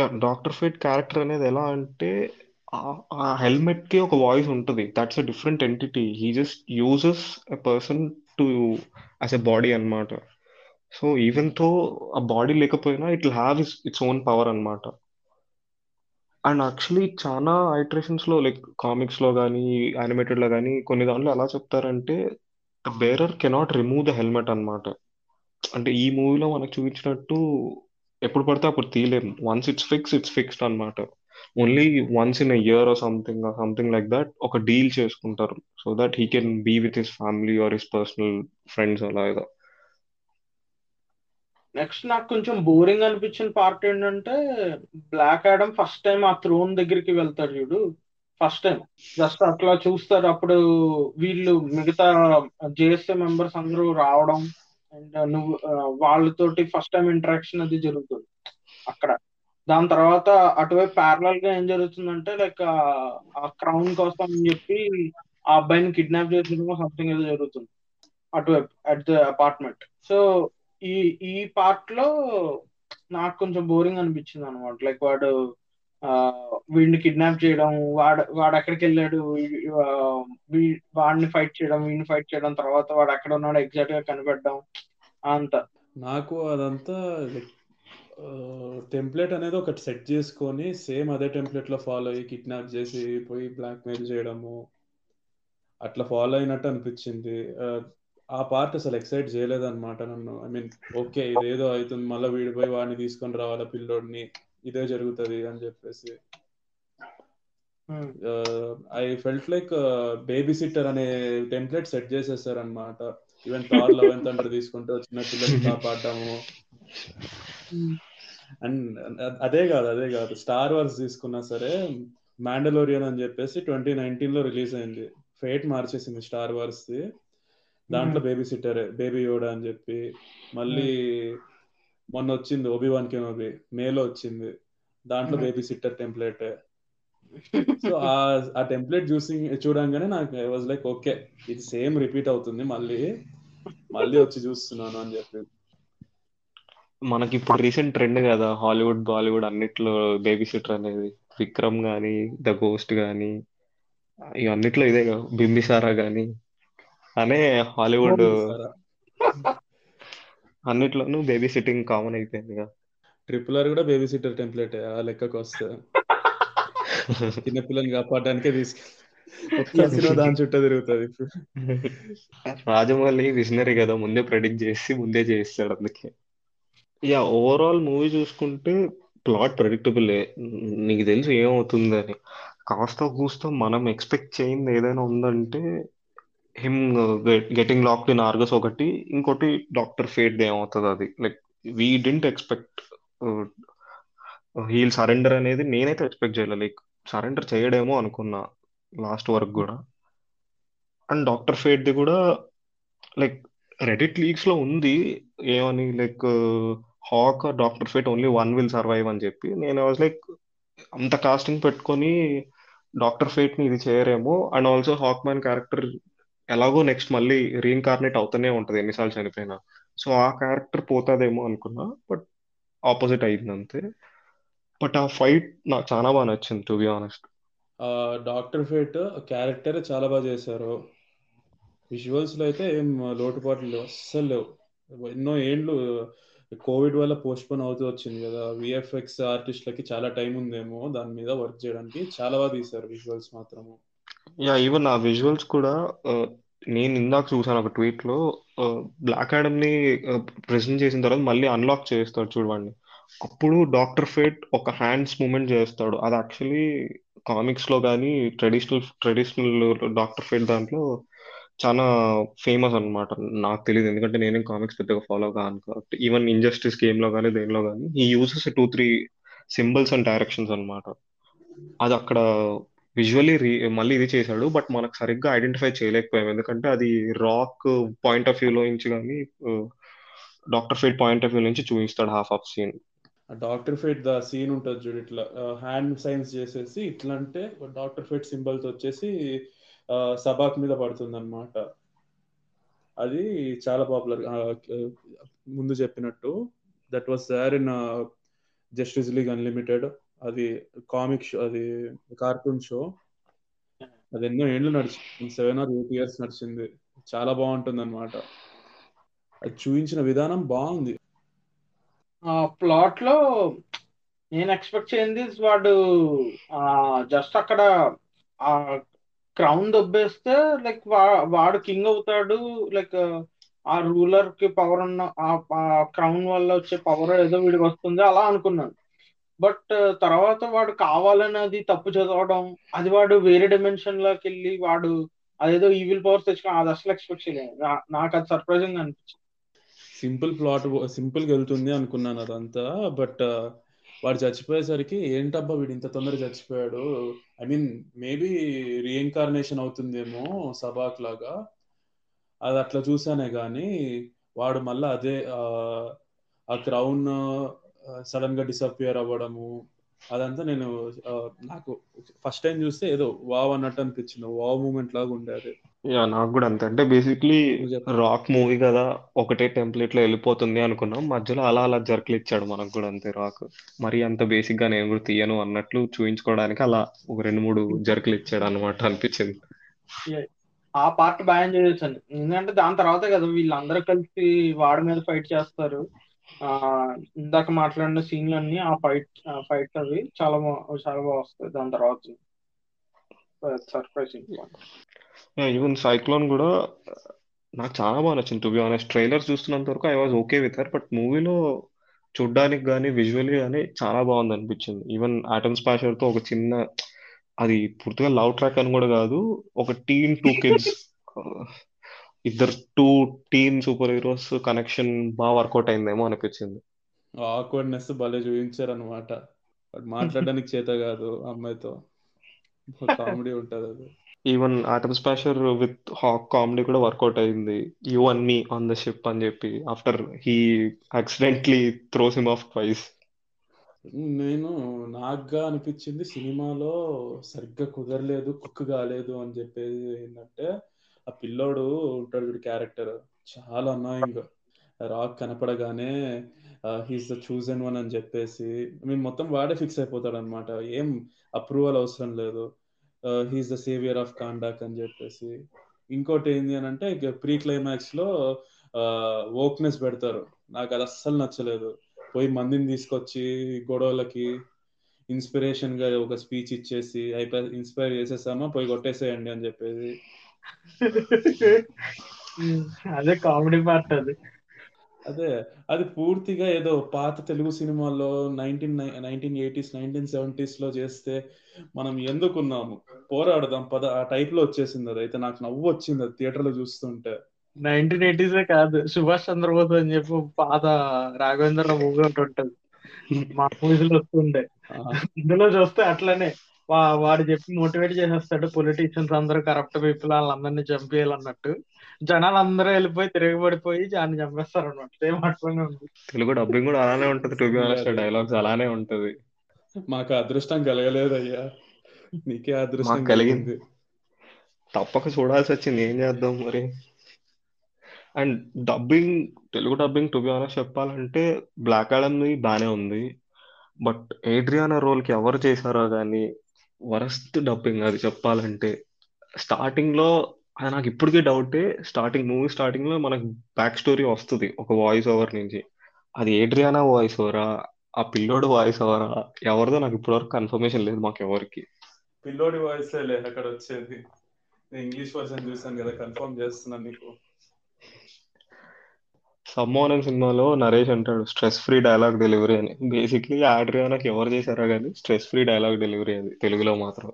డాక్టర్ ఫేట్ క్యారెక్టర్ అనేది ఎలా అంటే ఆ- హెల్మెట్కి ఒక వాయిస్ ఉంటుంది. That's a different entity he just uses a person to as a body అన్నమాట. సో ఈవెన్తో ఆ బాడీ లేకపోయినా it have is its own power అన్నమాట. అండ్ యాక్చువల్లీ చాలా ఐటరేషన్స్లో లైక్ కామిక్స్లో కానీ యానిమేటెడ్లో కానీ కొన్ని దాంట్లో ఎలా చెప్తారంటే the bearer cannot remove the helmet అన్నమాట. అంటే ఈ మూవీలో మనకు చూపించినట్టు ఎప్పుడు పడితే అప్పుడు తీయలేము once it's fix it's fixed అన్నమాట. Only once in year or something something like that ఒక డీల్ చేసుకుంటారు. So that he can be with his family or his personal friends అలా ఏదో. నెక్స్ట్ నాకు కొంచెం బోరింగ్ అనిపించిన పార్ట్ ఏంటంటే బ్లాక్ ఆడమ్ ఫస్ట్ టైం ఆ థ్రోన్ దగ్గరికి వెళ్తాడు చూడు. ఫస్ట్ టైం జస్ట్ అట్లా చూస్తారు అప్పుడు వీళ్ళు మిగతా జేఎస్ఏ మెంబర్స్ అందరూ రావడం అండ్ నువ్వు వాళ్ళతోటి ఫస్ట్ టైం ఇంటరాక్షన్ అది జరుగుతుంది అక్కడ. దాని తర్వాత అటువైపు ప్యారలల్గా ఏం జరుగుతుందంటే లైక్ ఆ క్రౌన్ కోసం అని చెప్పి ఆ అబ్బాయిని కిడ్నాప్ చేసిన సంథింగ్ ఏదో జరుగుతుంది అటువైపు అట్ ద అపార్ట్మెంట్ సో ఈ ఈ పార్ట్లో నాకు కొంచెం బోరింగ్ అనిపించింది అనమాట లైక్ వాడు వీడిని కిడ్నాప్ చేయడం వాడు వాడు ఎక్కడికి వెళ్ళాడు వాడిని ఫైట్ చేయడం వీడిని ఫైట్ చేయడం తర్వాత వాడు ఎక్కడ ఉన్నాడు ఎగ్జాక్ట్గా కనిపెట్టడం అంత. నాకు అదంతా టెంప్లెట్ అనేది ఒకటి సెట్ చేసుకొని సేమ్ అదే టెంప్లెట్లో ఫాలో అయ్యి కిడ్నాప్ చేసి పోయి బ్లాక్ మెయిల్ చేయడము అట్లా ఫాలో అయినట్టు అనిపించింది. ఆ, ఆ పార్ట్ అసలు ఎక్సైట్ చేయలేదన్నమాట నన్ను. ఐ మీన్ ఓకే ఇదేదో అవుతుంది మళ్ళీ వీడిపోయి వాడిని తీసుకొని రావాలా పిల్లోడిని. ఇదే జరుగుతుంది అని చెప్పేసి. I felt like babysitter అనే టెంప్లెట్ సెట్ చేసేసారు అనమాట ఈవెన్ థార్ లెవెన్ థండర్ తీసుకుంటే చిన్న పిల్లల్ని కాపాడటము అండ్ అదే కాదు అదే కాదు. స్టార్ వార్స్ తీసుకున్నా సరే మ్యాండలోరియన్ అని చెప్పేసి ట్వంటీ నైన్టీన్లో రిలీజ్ అయింది. ఫేట్ మార్చేసింది స్టార్ వార్స్ ది. దాంట్లో బేబీ సిట్టర్ బేబీ యోడా అని చెప్పి. మళ్ళీ మొన్న వచ్చింది ఓబీ వన్ కెనోబీ మేలో వచ్చింది. దాంట్లో. Babysitter template. సో ఆ ఆ టెంప్లెట్ చూసి చూడంగానే నాకు ఐ వాజ్ లైక్ ఓకే ఇది సేమ్ రిపీట్ అవుతుంది మళ్ళీ మళ్ళీ వచ్చి చూస్తున్నాను అని చెప్పి. మనకి ఇప్పుడు రీసెంట్ ట్రెండ్ కదా హాలీవుడ్ బాలీవుడ్ అన్నిట్లో బేబీ సిటర్ అనేది విక్రమ్ గానీ ద గోస్ట్ గానీ ఇవి అన్నిట్లో ఇదే కదా బింబిసారా గానీ అనే హాలీవుడ్ అన్నిట్లోనూ బేబీ సిట్టింగ్ కామన్ అయిపోయింది ట్రిపుల్ ఆర్ కూడా బేబీ సిట్టర్ టెంప్లెట్ ఆ లెక్కకు వస్తే. చిన్న పిల్లల్ని కాపాడడానికే తీసుకెళ్ళి దాని చుట్టూ తిరుగుతుంది రాజమౌళి విజనరీ కదా ముందే ప్రెడిక్ట్ చేసి ముందే చేయిస్తాడు అందుకే. యా ఓవరాల్ మూవీ చూసుకుంటే ప్లాట్ ప్రెడిక్టబుల్ నీకు తెలుసు ఏమవుతుందని. కాస్త కూస్తో మనం ఎక్స్పెక్ట్ చేయింది ఏదైనా ఉందంటే him getting locked in Argus ఒకటి ఇంకోటి డాక్టర్ ఫేట్ ఏమవుతుంది అది. Like we didn't expect he'll surrender అనేది నేనైతే ఎక్స్పెక్ట్ చేయలేదు లైక్ సరెండర్ చేయడేమో అనుకున్నా లాస్ట్ వరకు కూడా. అండ్ డాక్టర్ ఫేట్ది కూడా లైక్ రెడిట్ లీగ్స్లో ఉంది. ఏమని like Hawk Doctor Fate only one will survive అని చెప్పి. నేను వాజ్ లైక్ అంత కాస్టింగ్ పెట్టుకొని డాక్టర్ ఫేట్ని ఇది చేయరేమో. And also Hawkman character ఎలాగో నెక్స్ట్ మళ్ళీ రీఇన్కార్నేట్ అవుతూనే ఉంటుంది ఎన్నిసార్లు చనిపోయినా. సో ఆ క్యారెక్టర్ పోతుందేమో అనుకున్నా బట్ ఆపోజిట్ అయింది అంతే బట్ ఆ ఫైట్ నాకు చాలా బాగా నచ్చింది to be honest. Doctor Fate character చాలా బాగా చేశారు. విజువల్స్లో అయితే ఏం లోటుపాట్లు లేవు అస్సలు లేవు. ఎన్నో ఏండ్లు కోవిడ్ వల్ల పోస్ట్ పోన్ అవుతూ వచ్చింది కదా. విఎఫ్ఎక్స్ ఆర్టిస్ట్లకి చాలా టైం ఉందేమో దాని మీద వర్క్ చేయడానికి. చాలా బాగా తీశారు విజువల్స్ మాత్రము. యా ఈవెన్ ఆ విజువల్స్ కూడా uh, నేను ఇందాక చూసాను ఒక ట్వీట్లో బ్లాక్ ఆడమ్ని ప్రెజెంట్ చేసిన తర్వాత మళ్ళీ అన్లాక్ చేస్తాడు చూడండి. అప్పుడు డాక్టర్ ఫేట్ ఒక హ్యాండ్స్ మూమెంట్ చేస్తాడు. అది యాక్చువల్లీ కామిక్స్లో కానీ ట్రెడిషనల్ ట్రెడిషనల్ డాక్టర్ ఫేట్ దాంట్లో చాలా ఫేమస్ అన్నమాట. నాకు తెలియదు ఎందుకంటే నేనేం కామిక్స్ పెద్దగా ఫాలో కాను కాబట్టి. ఈవెన్ ఇంజస్టిస్ గేమ్లో కానీ దేనిలో కానీ ఈ uses two three symbols and directions అన్నమాట. అది అక్కడ విజువల్లీ రీ మళ్ళీ ఇది చేశాడు బట్ మనకు సరిగ్గా ఐడెంటిఫై చేయలేకపోయాం. ఎందుకంటే అది రాక్ పాయింట్ ఆఫ్ వ్యూలో నుంచి కానీ Doctor Fate point of view నుంచి చూపిస్తాడు half of scene. Doctor Fate the scene ఉంటుంది చూడు ఇట్లా హ్యాండ్ సైన్స్ చేసేసి ఇట్లా అంటే డాక్టర్ ఫేట్ సింబల్స్ వచ్చేసి సబాక్ మీద పడుతుంది అనమాట అది చాలా పాపులర్ ముందు చెప్పినట్టు. That was there in Justice League Unlimited. అది కామిక్ షో అది కార్టూన్ షో అది ఎన్నో ఏళ్ళు నడిచింది. సెవెన్ ఆర్ ఎయిట్ ఇయర్స్ నడిచింది. చాలా బాగుంటుంది అనమాట అది చూపించిన విధానం బాగుంది. ఆ ప్లాట్లో నేను ఎక్స్పెక్ట్ చేయింది వాడు ఆ జస్ట్ అక్కడ ఆ క్రౌన్ దొబ్బేస్తే లైక్ వాడు కింగ్ అవుతాడు. లైక్ ఆ రూలర్కి పవర్ ఉన్న ఆ క్రౌన్ వల్ల వచ్చే పవర్ ఏదో వీడికి వస్తుంది. అలా అనుకున్నాను. బట్ తర్వాత వాడు కావాలని అది తప్పు చదవడం అది వాడు వేరే డిమెన్షన్లోకి వెళ్ళి వాడు అదేదో ఈవిల్ పవర్స్ తెచ్చుకోవడం అది అసలు ఎక్స్పెక్ట్ చేయలేదు. నాకు అది సర్ప్రైజింగ్ అనిపించింది. సింపుల్ ప్లాట్ సింపుల్గా వెళ్తుంది అనుకున్నాను అదంతా బట్ వాడు చచ్చిపోయేసరికి ఏంటబ్బా వీడు ఇంత తొందరగా చచ్చిపోయాడు? ఐ మీన్ మేబీ రీఇన్కార్నేషన్ అవుతుందేమో సబాక్ లాగా. అది అట్లా చూసానే కానీ వాడు మళ్ళీ అదే ఆ క్రౌన్ సడన్గా డిసప్పియర్ అవ్వడము అదంతా నేను నాకు ఫస్ట్ టైం చూస్తే ఏదో వావ్ అన్నట్టు అనిపించింది. వావ్ మూమెంట్ లాగా ఉండేది యా నాకు కూడా అంతే. అంటే బేసిక్లీ. రాక్ మూవీ కదా ఒకటే టెంప్లెట్లో వెళ్ళిపోతుంది అనుకున్నాం. మధ్యలో అలా అలా జర్కులు ఇచ్చాడు మనకు కూడా అంతే రాక్ మరి అంత బేసిక్గా నేను కూడా తీయను అన్నట్లు చూపించుకోవడానికి అలా ఒక రెండు మూడు జర్కులు ఇచ్చాడు అనమాట అనిపించింది. ఆ పార్ట్ బాగా ఎంజాయ్ చేశాను ఎందుకంటే దాని తర్వాతే కదా వీళ్ళందరూ కలిసి వాడి మీద ఫైట్ చేస్తారు. ఇందాక మాట్లాడిన సీన్లన్నీ ఆ ఫైట్ ఫైట్ అవి చాలా చాలా బాగా వస్తాయి. దాని తర్వాత సర్ప్రైజింగ్ ఈవెన్ సైక్లోన్ కూడా నాకు చాలా బాగా నచ్చింది. టు బి ఆనెస్ట్ ట్రైలర్ చూస్తున్నంత వరకు I was okay with her but మూవీలో చూడ్డానికి కానీ విజువల్లీ కానీ చాలా బాగుంది అనిపించింది. ఈవెన్ ఆటమ్ స్పాషర్తో ఒక చిన్న అది పూర్తిగా లవ్ ట్రాక్ అని కూడా కాదు ఒక టీన్ టూ కిడ్స్ ఇద్దరు two teen super heroes connection బాగా వర్కౌట్ అయిందేమో అనిపించింది. ఆక్వర్డ్నెస్ భలే చూపించారు అనమాట మాట్లాడడానికి చేత కాదు అమ్మాయితో. కామెడీ ఉంటది అది. Even Atom Smasher with Hawk comedy కూడా వర్కౌట్ అయింది. You and me on the ship అని చెప్పి after he accidentally throws him off twice నేను నాకుగా అనిపించింది సినిమాలో సరిగ్గా కుదరలేదు కుక్ కాలేదు అని చెప్పేది ఏంటంటే ఆ పిల్లోడు ఉంటాడు చూడు క్యారెక్టర్ చాలా అనాయింగ్ రాక్ కనపడగానే హీస్ ద చూజన్ వన్ అని చెప్పేసి మేము మొత్తం వాడే ఫిక్స్ అయిపోతాడు అనమాట ఏం అప్రూవల్ అవసరం లేదు. He's the saviour of Kahndaq అని చెప్పేసి. ఇంకోటి ఏంటి అని అంటే ప్రీ క్లైమాక్స్లో ఓక్నెస్ పెడతారు. నాకు అది అస్సలు నచ్చలేదు. పోయి మందిని తీసుకొచ్చి గొడవలకి ఇన్స్పిరేషన్గా ఒక స్పీచ్ ఇచ్చేసి అయిపోయి ఇన్స్పైర్ చేసేసామా పోయి కొట్టేసేయండి అని చెప్పేసి. అదే కామెడీ పార్ట్ అది. అదే అది పూర్తిగా ఏదో పాత తెలుగు సినిమాల్లో నైన్టీన్ నైన్టీన్ ఎయిటీస్ నైన్టీన్ సెవెంటీస్లో చేస్తే మనం ఎందుకున్నాము? పోరాడదాం పద ఆ టైప్లో వచ్చేసింది అది. అయితే నాకు నవ్వు వచ్చింది అది థియేటర్లో చూస్తుంటే. నైన్టీన్ ఎయిటీసే కాదు సుభాష్ చంద్రబోస్ అని చెప్పి పాత రాఘవేంద్ర మూవీ ఒకటి ఉంటది. మా మూవీస్లో వస్తుండే ఇందులో చూస్తే అట్లనే. వాడు చెప్పి మోటివేట్ చేసేస్తాడు పొలిటీషియన్స్ అందరూ కరప్ట్ పీపుల్ వాళ్ళందరినీ చంపేయాలన్నట్టు. జనాలు అందరూ వెళ్ళిపోయి తిరగబడిపోయి దాన్ని చంపేస్తారు అన్నమాట సేమ్ అట్లనే ఉంది. తెలుగు డబ్బింగ్ కూడా అలానే ఉంటది టు డైలాగ్స్ అలానే ఉంటది. మాకు అదృష్టం కలగలేదయ్యా. నీకే అదృష్టం కలిగింది. తప్పక చూడాల్సి వచ్చింది ఏం చేద్దాం మరి? And dubbing Telugu dubbing to be honest చెప్పాలంటే బ్లాక్ ఆడమ్ది బానే ఉంది. బట్ ఏడ్రియానా రోల్కి ఎవరు చేశారో కానీ వరస్ట్ డబ్బింగ్ అది చెప్పాలంటే. స్టార్టింగ్లో అది నాకు ఇప్పటికీ డౌటే. స్టార్టింగ్ మూవీ స్టార్టింగ్లో మనకు బ్యాక్ స్టోరీ వస్తుంది. ఒక వాయిస్ ఓవర్ నుంచి. అది ఏడ్రియానా వాయిస్ ఓవరా ఆ? పిల్లోడు వాయిస్ ఓవరా ఎవరిదో నాకు ఇప్పటివరకు కన్ఫర్మేషన్ లేదు మాకు ఎవరికి. పిల్లోడి వాయిస్ లేదు అక్కడ వచ్చేది. నేను ఇంగ్లీష్ వర్షన్ చూసాను కదా కన్ఫర్మ్ చేస్తున్నాను నీకు. సమ్మోన్ అనే సినిమాలో నరేష్ అంటాడు స్ట్రెస్ ఫ్రీ డైలాగ్ డెలివరీ అని. బేసిక్లీ ఆడ్రియానాకి ఎవరు చేశారో కానీ స్ట్రెస్ ఫ్రీ డైలాగ్ డెలివరీ అది తెలుగులో మాత్రం.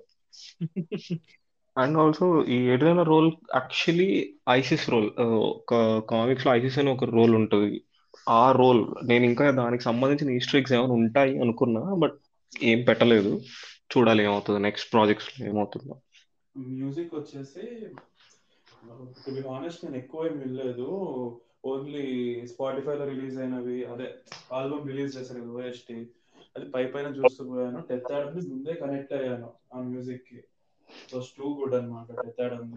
అండ్ ఆల్సో ఈ Adriana role actually Isis role ఒక కామిక్స్లో ఐసిస్ అని ఒక రోల్ ఉంటుంది. ఆ రోల్ నేను ఇంకా దానికి సంబంధించిన ఈస్టర్ ఏమైనా ఉంటాయి అనుకున్నా బట్ ఏం పెట్టలేదు. చూడాలి ఏమవుతుంది నెక్స్ట్ ప్రాజెక్ట్స్లో ఏమవుతుందో. మ్యూజిక్ వచ్చేసి టు బి హానెస్ట్ నేను ఎక్కువ ఏం వినలేదు. ఓన్లీ స్పాటిఫైలో రిలీజ్ అయినవి అదే ఆల్బమ్ రిలీజ్ చేశారు ఓఎస్టి అది పై పైన చూస్తూ పోయాను టెత్ ఆడమ్ ముందే కనెక్ట్ అయ్యాను ఆ మ్యూజిక్కి. వాస్ టూ గుడ్ అనమాట టెత్ ఆడమ్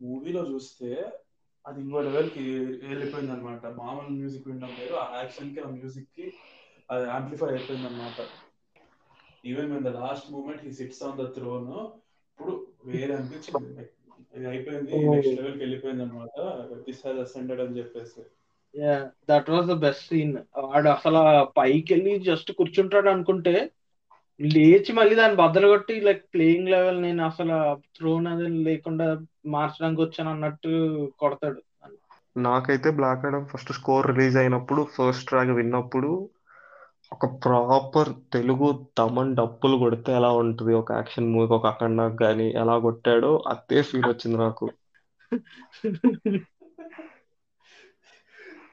మూవీలో చూస్తే అది ఇంకో లెవెల్కి వెళ్ళిపోయింది అనమాట మామూలు మ్యూజిక్ వినడం లేదు ఆ యాక్షన్కి ఆ మ్యూజిక్కి అది ఆంప్లిఫై అయిపోయింది అనమాట even the last moment he sits on the throne ఇప్పుడు వేరే అనిపించింది. అయిపోయింది నెక్స్ట్ లెవెల్కి వెళ్ళిపోయింది అనమాట దిస్ హాజ్ అసెండెడ్ అని చెప్పేసి. That was the best scene వాడు అసలు పైకి వెళ్ళి జస్ట్ కూర్చుంటాడు అనుకుంటే లేచి మళ్ళీ దాన్ని బద్దలు కొట్టి లైక్ ప్లేయింగ్ లెవెల్ నేను అసలు థ్రోన్ అది లేకుండా మార్చడానికి వచ్చాను అన్నట్టు కొడతాడు. నాకైతే Black Adam first score release అయినప్పుడు ఫస్ట్ ట్రాక్ విన్నప్పుడు ఒక ప్రాపర్ తెలుగు తమన్ డప్పులు కొడితే ఎలా ఉంటుంది? ఒక యాక్షన్ మూవీ ఒక అఖండాక్ కానీ ఎలా కొట్టాడో అదే ఫీల్ వచ్చింది నాకు.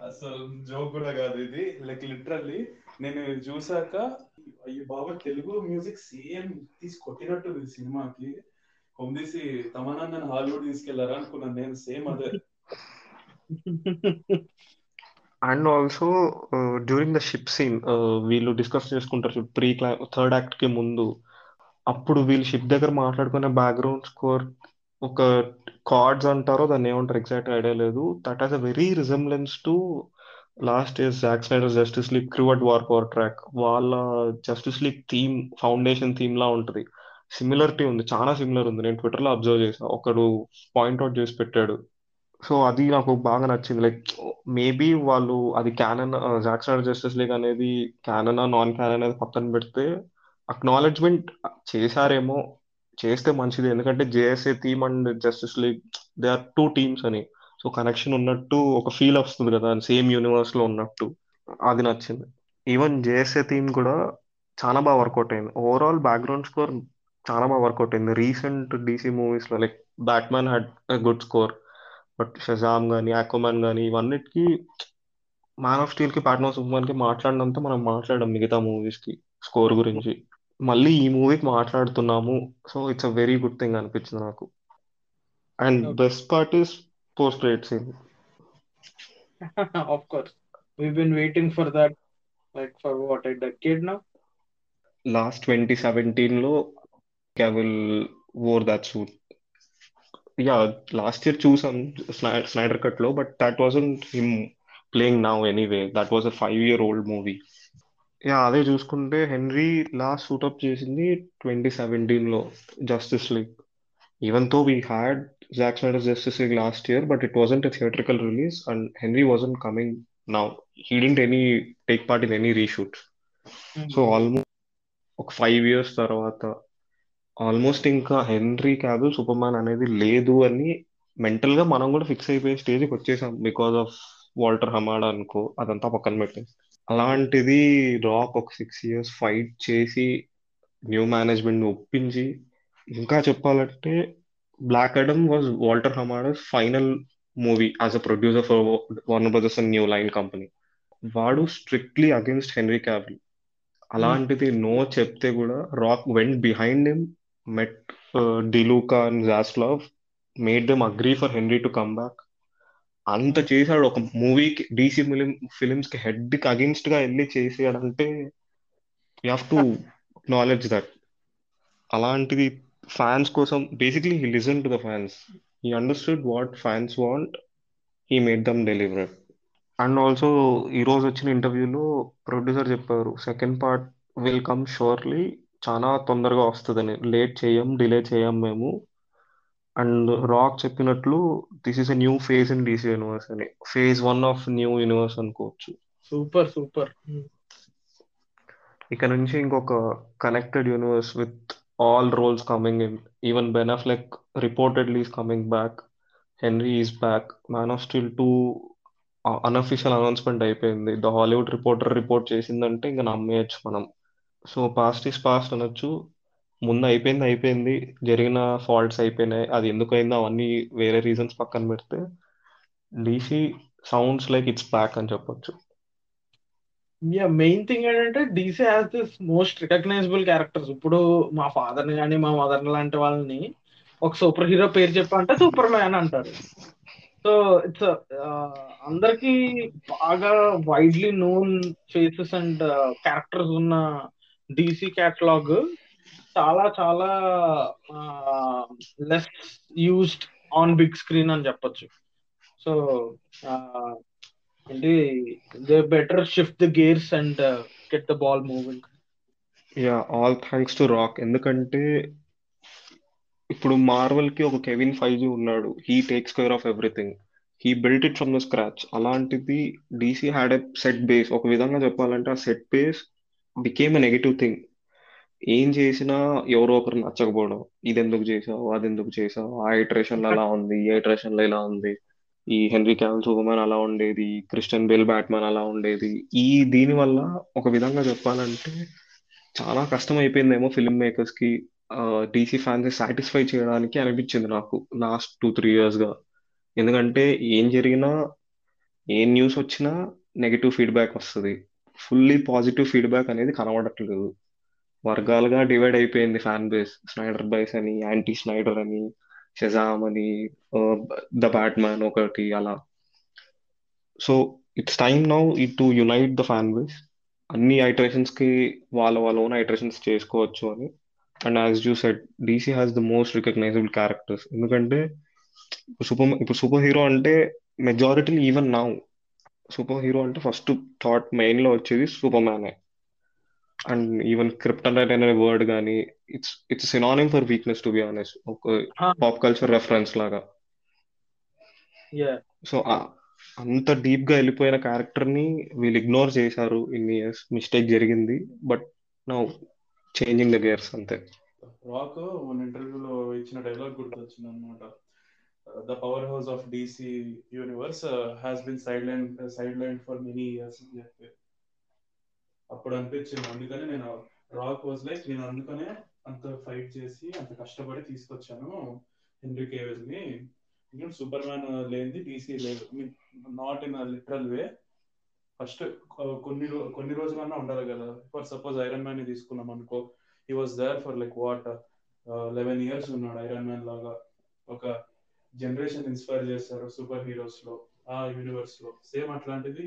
అసలు జోక్ కూడా కాదు ఇది. లైక్ లిటరల్లీ నేను చూసాక అయ్యో బాబా తెలుగు మ్యూజిక్ సేమ్ తీసి కొట్టినట్టు ఈ సినిమాకి. కొమ్మేసి తమన్నా నన్ను హాలీవుడ్ తీసుకెళ్ళారా అనుకున్నాను నేను సేమ్ అదే. And also during the ship scene వీళ్ళు డిస్కస్ చేసుకుంటారు ప్రీ క్లా థర్డ్ యాక్ట్కి ముందు. అప్పుడు వీళ్ళు షిప్ దగ్గర మాట్లాడుకునే బ్యాక్గ్రౌండ్ స్కోర్ ఒక కార్డ్స్ అంటారో దాన్ని ఏమంటారు ఎగ్జాక్ట్ ఐడియా లేదు. That has a very resemblance to last year Zack Snyder Justice League crew at war power track వాళ్ళ Justice League theme foundation theme లా ఉంటుంది. సిమిలరిటీ ఉంది చాలా సిమిలర్ ఉంది. నేను ట్విట్టర్లో అబ్జర్వ్ చేసా ఒకడు పాయింట్ అవుట్ చేసి పెట్టాడు. సో అది నాకు బాగా నచ్చింది. లైక్ మేబీ వాళ్ళు అది క్యానన్ జాక్సన్ జస్టిస్ లీగ్ అనేది క్యానన్ నాన్ క్యానన్ అనేది పక్కన పెడితే అక్నాలెడ్జ్మెంట్ చేశారేమో చేస్తే మంచిది. ఎందుకంటే JSA theme and Justice League they are two teams అని. సో కనెక్షన్ ఉన్నట్టు ఒక ఫీల్ వస్తుంది కదా సేమ్ యూనివర్స్లో ఉన్నట్టు. అది నచ్చింది. ఈవెన్ జేఎస్ఏ థీమ్ కూడా చాలా బాగా వర్కౌట్ అయింది. ఓవరాల్ బ్యాక్గ్రౌండ్ స్కోర్ చాలా బాగా వర్కౌట్ అయింది. రీసెంట్ డీసీ మూవీస్లో like Batman had good score but Shazam కానీ ఆక్వామ్యాన్ కానీ ఇవన్నిటికి మ్యాన్ ఆఫ్ స్టీల్కి ప్యాట్నో సూపర్మాన్కి మాట్లాడినంత మనం మాట్లాడడం మిగతా మూవీస్కి స్కోర్ గురించి. మళ్ళీ ఈ మూవీకి మాట్లాడుతున్నాము. So it's a very good thing అనిపించింది నాకు. And best part is post credit scene. Of course. We've been waiting for that like for what a decade now? Last twenty సెవెంటీన్లో Cavill wore that suit yeah last year చూసాం Snyder కట్లో but that wasn't him playing now anyway that was a five year old movie yeah అదే చూసుకుంటే Henry last suit up చేసింది twenty సెవెంటీన్లో Justice League ఈవెన్తో we had Zack Snyder Justice League last year but it wasn't a theatrical release and Henry wasn't coming now he didn't any take part in any reshoots so almost ఒక five years తర్వాత almost ఇంకా Henry Cavill Superman అనేది లేదు అని మెంటల్గా మనం కూడా fix అయిపోయే స్టేజ్కి వచ్చేసాం బికాస్ ఆఫ్ వాల్టర్ హమాడా అనుకో అదంతా పక్కన పెట్టే అలాంటిది రాక్ ఒక సిక్స్ ఇయర్స్ ఫైట్ చేసి న్యూ మేనేజ్మెంట్ ఒప్పించి ఇంకా చెప్పాలంటే Black Adam was Walter Hamada's final movie as a producer for Warner Brothers and New Line company వాడు స్ట్రిక్ట్లీ అగేన్స్ట్ హెన్రీ క్యావిల్ అలాంటిది నో చెప్తే కూడా Rock went behind him met DeLuca and Zaslav made them agree for Henry to come back అంత చేశాడు. ఒక మూవీకి DC film ఫిలిమ్స్కి హెడ్కి అగేన్స్ట్గా వెళ్ళి చేసాడంటే you have to knowledge that అలాంటిది ఫ్యాన్స్ కోసం basically he listen to the fans he understood what fans want he made them deliver and also ఈ రోజు వచ్చిన ఇంటర్వ్యూలో ప్రొడ్యూసర్ చెప్పారు second part will come shortly చాలా తొందరగా వస్తుందని. లేట్ చేయం డిలే చేయం మేము. అండ్ రాక్ చెప్పినట్లు this is a new phase in DC universe అని. Phase one of new universe అనుకోవచ్చు. Super super. ఇక నుంచి ఇంకొక connected universe with all roles coming in even Ben Affleck reportedly is coming back Henry is back Man of Steel two unofficial announcement అయిపోయింది. The Hollywood Reporter report చేసిందంటే ఇంకా నమ్మేయచ్చు మనం. So past is past అనొచ్చు. ముందు అయిపోయింది అయిపోయింది. జరిగిన faults అయిపోయినాయి. అది ఎందుకు అయిందో అవన్నీ వేరే రీజన్స్ పక్కన పెడితే DC sounds like it's back అని చెప్పొచ్చు. యా మెయిన్ థింగ్ ఏంటంటే DC has this most recognisable characters ఇప్పుడు మా ఫాదర్ని కానీ మా మదర్ని లాంటి వాళ్ళని ఒక సూపర్ హీరో పేరు చెప్పంటే సూపర్ మ్యాన్ అంటారు సో ఇట్స్ uh, అందరికి బాగా widely known faces and characters ఉన్న డీసీ క్యాటలాగ్ చాలా చాలా less used on big screen అని చెప్పొచ్చు. సో ఏంటి they better shift the gears and get the ball moving yeah all thanks to Rock ఎందుకంటే ఇప్పుడు మార్వెల్కి ఒక కెవిన్ ఫైజీ ఉన్నాడు. He takes care of everything he built it from the scratch అలాంటిది DC had a set base ఒక విధంగా చెప్పాలంటే ఆ set base became a negative thing ఏం చేసినా ఎవరో ఒకరు నచ్చకపోవడం. ఇది ఎందుకు చేసావు? అది ఎందుకు చేసావు? ఆ ఇటరేషన్లో అలా ఉంది ఈ ఇటరేషన్లో ఇలా ఉంది. ఈ హెన్రీ క్యావల్ సూపర్మ్యాన్ అలా ఉండేది క్రిస్టియన్ బెల్ బ్యాట్మ్యాన్ అలా ఉండేది. ఈ దీని వల్ల ఒక విధంగా చెప్పాలంటే చాలా కష్టం అయిపోయిందేమో ఫిల్మ్ మేకర్స్కి డీసీ ఫ్యాన్స్ సాటిస్ఫై చేయడానికి అనిపించింది నాకు లాస్ట్ టూ త్రీ ఇయర్స్గా. ఎందుకంటే ఏం జరిగినా ఏ న్యూస్ వచ్చినా నెగిటివ్ ఫీడ్బ్యాక్ వస్తుంది. ఫుల్లీ పాజిటివ్ ఫీడ్బ్యాక్ అనేది కనబడట్లేదు. వర్గాలుగా డివైడ్ అయిపోయింది ఫ్యాన్ బేస్. స్నైడర్ బైస్ అని యాంటీ స్నైడర్ అని షజామ్ అని ద బ్యాట్ మ్యాన్ ఒకటి అలా. So it's time now it to unite the fan base. అన్ని ఐటరేషన్స్కి వాళ్ళ వాళ్ళ ఓన్ ఐటరేషన్స్ చేసుకోవచ్చు అని. And as you set DC has the most recognisable characters. ఎందుకంటే సూపర్ ఇప్పుడు సూపర్ హీరో అంటే majority even now. Super hero అంటే ఫస్ట్ థాట్ మెయిన్లో వచ్చేది సూపర్ మ్యానే. అండ్ ఈవెన్ క్రిప్టనైట్ అనే వర్డ్ కానీ it's it's synonym for weakness to be honest. ఒక పాప్ కల్చర్ రెఫరెన్స్ లాగా. సో అంత డీప్గా వెళ్ళిపోయిన క్యారెక్టర్ని వీళ్ళు ఇగ్నోర్ చేశారు ఇన్ని ఇయర్స్. మిస్టేక్ జరిగింది. But now changing the gears అంతే. రాక్ మన ఇంటర్వ్యూలో ఇచ్చిన డైలాగ్ గుర్తొచ్చింది అనమాట the powerhouse of DC universe has been sideline sideline for many years అని చెప్పి అప్పుడు అనిపించింది అందుకని నేను రాక్ వాజ్ లైక్ నేను అందుకనే అంత ఫైట్ చేసి అంత కష్టపడి తీసుకొచ్చాను హెన్రీ కేవెల్ని సూపర్ మ్యాన్ లేనిది డీసీ లేదు. Not in literal way first కొన్ని కొన్ని రోజులన్నా ఉండాలి కదా. ఫర్ సపోజ్ ఐరన్ మ్యాన్ని తీసుకున్నాం అనుకో he was there for like what eleven years ఉన్నాడు ఐరన్ మ్యాన్ లాగా. ఒక జనరేషన్ ఇన్స్పైర్ చేస్తారు సూపర్ హీరోస్లో ఆ యూనివర్స్లో. సేమ్ అట్లాంటిది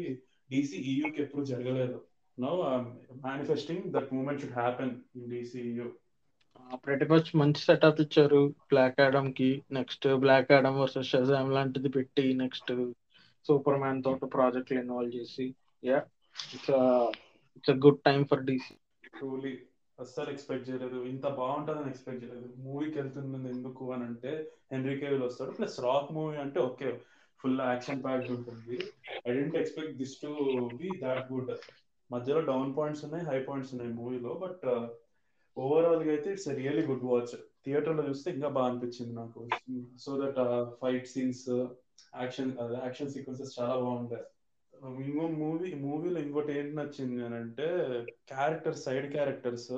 డీసీ ఈయూకి ఎప్పుడు జరగలేదు. No manifesting that moment should happen in DCU ప్రతి మచ్ మంచి సెటప్ ఇచ్చారు బ్లాక్ ఆడమ్కి. Next Black Adam versus Shazam లాంటిది పెట్టి నెక్స్ట్ సూపర్ మ్యాన్ తోటి ప్రాజెక్టులు ఇన్వాల్వ్ చేసి. Yeah it's it's good time for DC truly అస్సలు ఎక్స్పెక్ట్ చేయలేదు. ఇంత బాగుంటుందని ఎక్స్పెక్ట్ చేయలేదు. మూవీకి వెళ్తుంది ఎందుకు అని అంటే హెన్రీ కేవిల్ వస్తాడు. ప్లస్ రాక్ మూవీ అంటే ఓకే ఫుల్ యాక్షన్ ప్యాక్డ్ ఉంటుంది. I didn't expect this to be that good మధ్యలో డౌన్ పాయింట్స్ ఉన్నాయి హై పాయింట్స్ ఉన్నాయి మూవీలో బట్ ఓవరాల్గా అయితే ఇట్స్ రియల్లీ గుడ్ వాచ్ థియేటర్లో చూస్తే ఇంకా బాగా అనిపించింది నాకు. So that fight scenes action action sequences చాలా బాగుంటాయి. ఇంకో మూవీ మూవీలో ఇంకోటి ఏంటి నచ్చింది అని అంటే క్యారెక్టర్ సైడ్ క్యారెక్టర్స్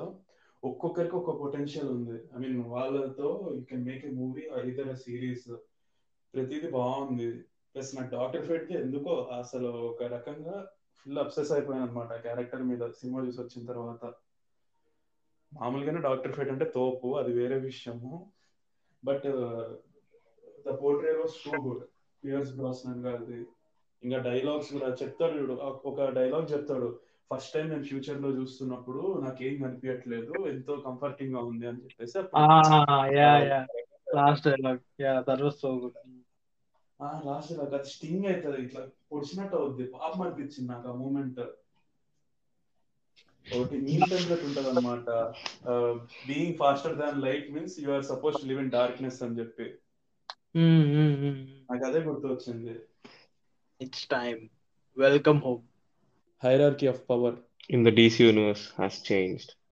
ఒక్కొక్కరికి ఒక్క పొటెన్షియల్ ఉంది. ఐ మీన్ వాళ్ళతో you can make a movie either series. ప్రతిదీ బాగుంది. ప్లస్ నాకు డాక్టర్ ఫేట్కి ఎందుకో అసలు ఒక రకంగా ఫుల్ అబ్సెస్ అయిపోయాను అనమాట క్యారెక్టర్ మీద సినిమా చూసి వచ్చిన తర్వాత. మామూలుగానే డాక్టర్ ఫేట్ అంటే తోపు అది వేరే విషయము. But the portrait was too good. Pierce Brosnan గారిది. ఇంకా డైలాగ్స్ కూడా చెప్తాడు చూడు. ఒక డైలాగ్ చెప్తాడు. ఫస్ట్ టైం నేను ఫ్యూచర్లో చూస్తున్నప్పుడు నాకేం కనిపించట్లేదు ఎంతో కంఫర్టింగ్గా ఉంది అని చెప్పేసి లాస్ట్ డైలాగ్ లాస్ట్ నాకు అది స్టింగ్ అవుతుంది. ఇట్లా పొడిచినట్టు అవుద్ది. పాపం అనిపించింది నాకు ఆ మూమెంట్ ఒకటి మీన్ టెంప్లెట్ ఉంటది అనమాట being faster than light means you are suppose live in darkness అని చెప్పి. నాకు అదే గుర్తు వచ్చింది It's time. Welcome home. Hierarchy of power in the DC universe has changed.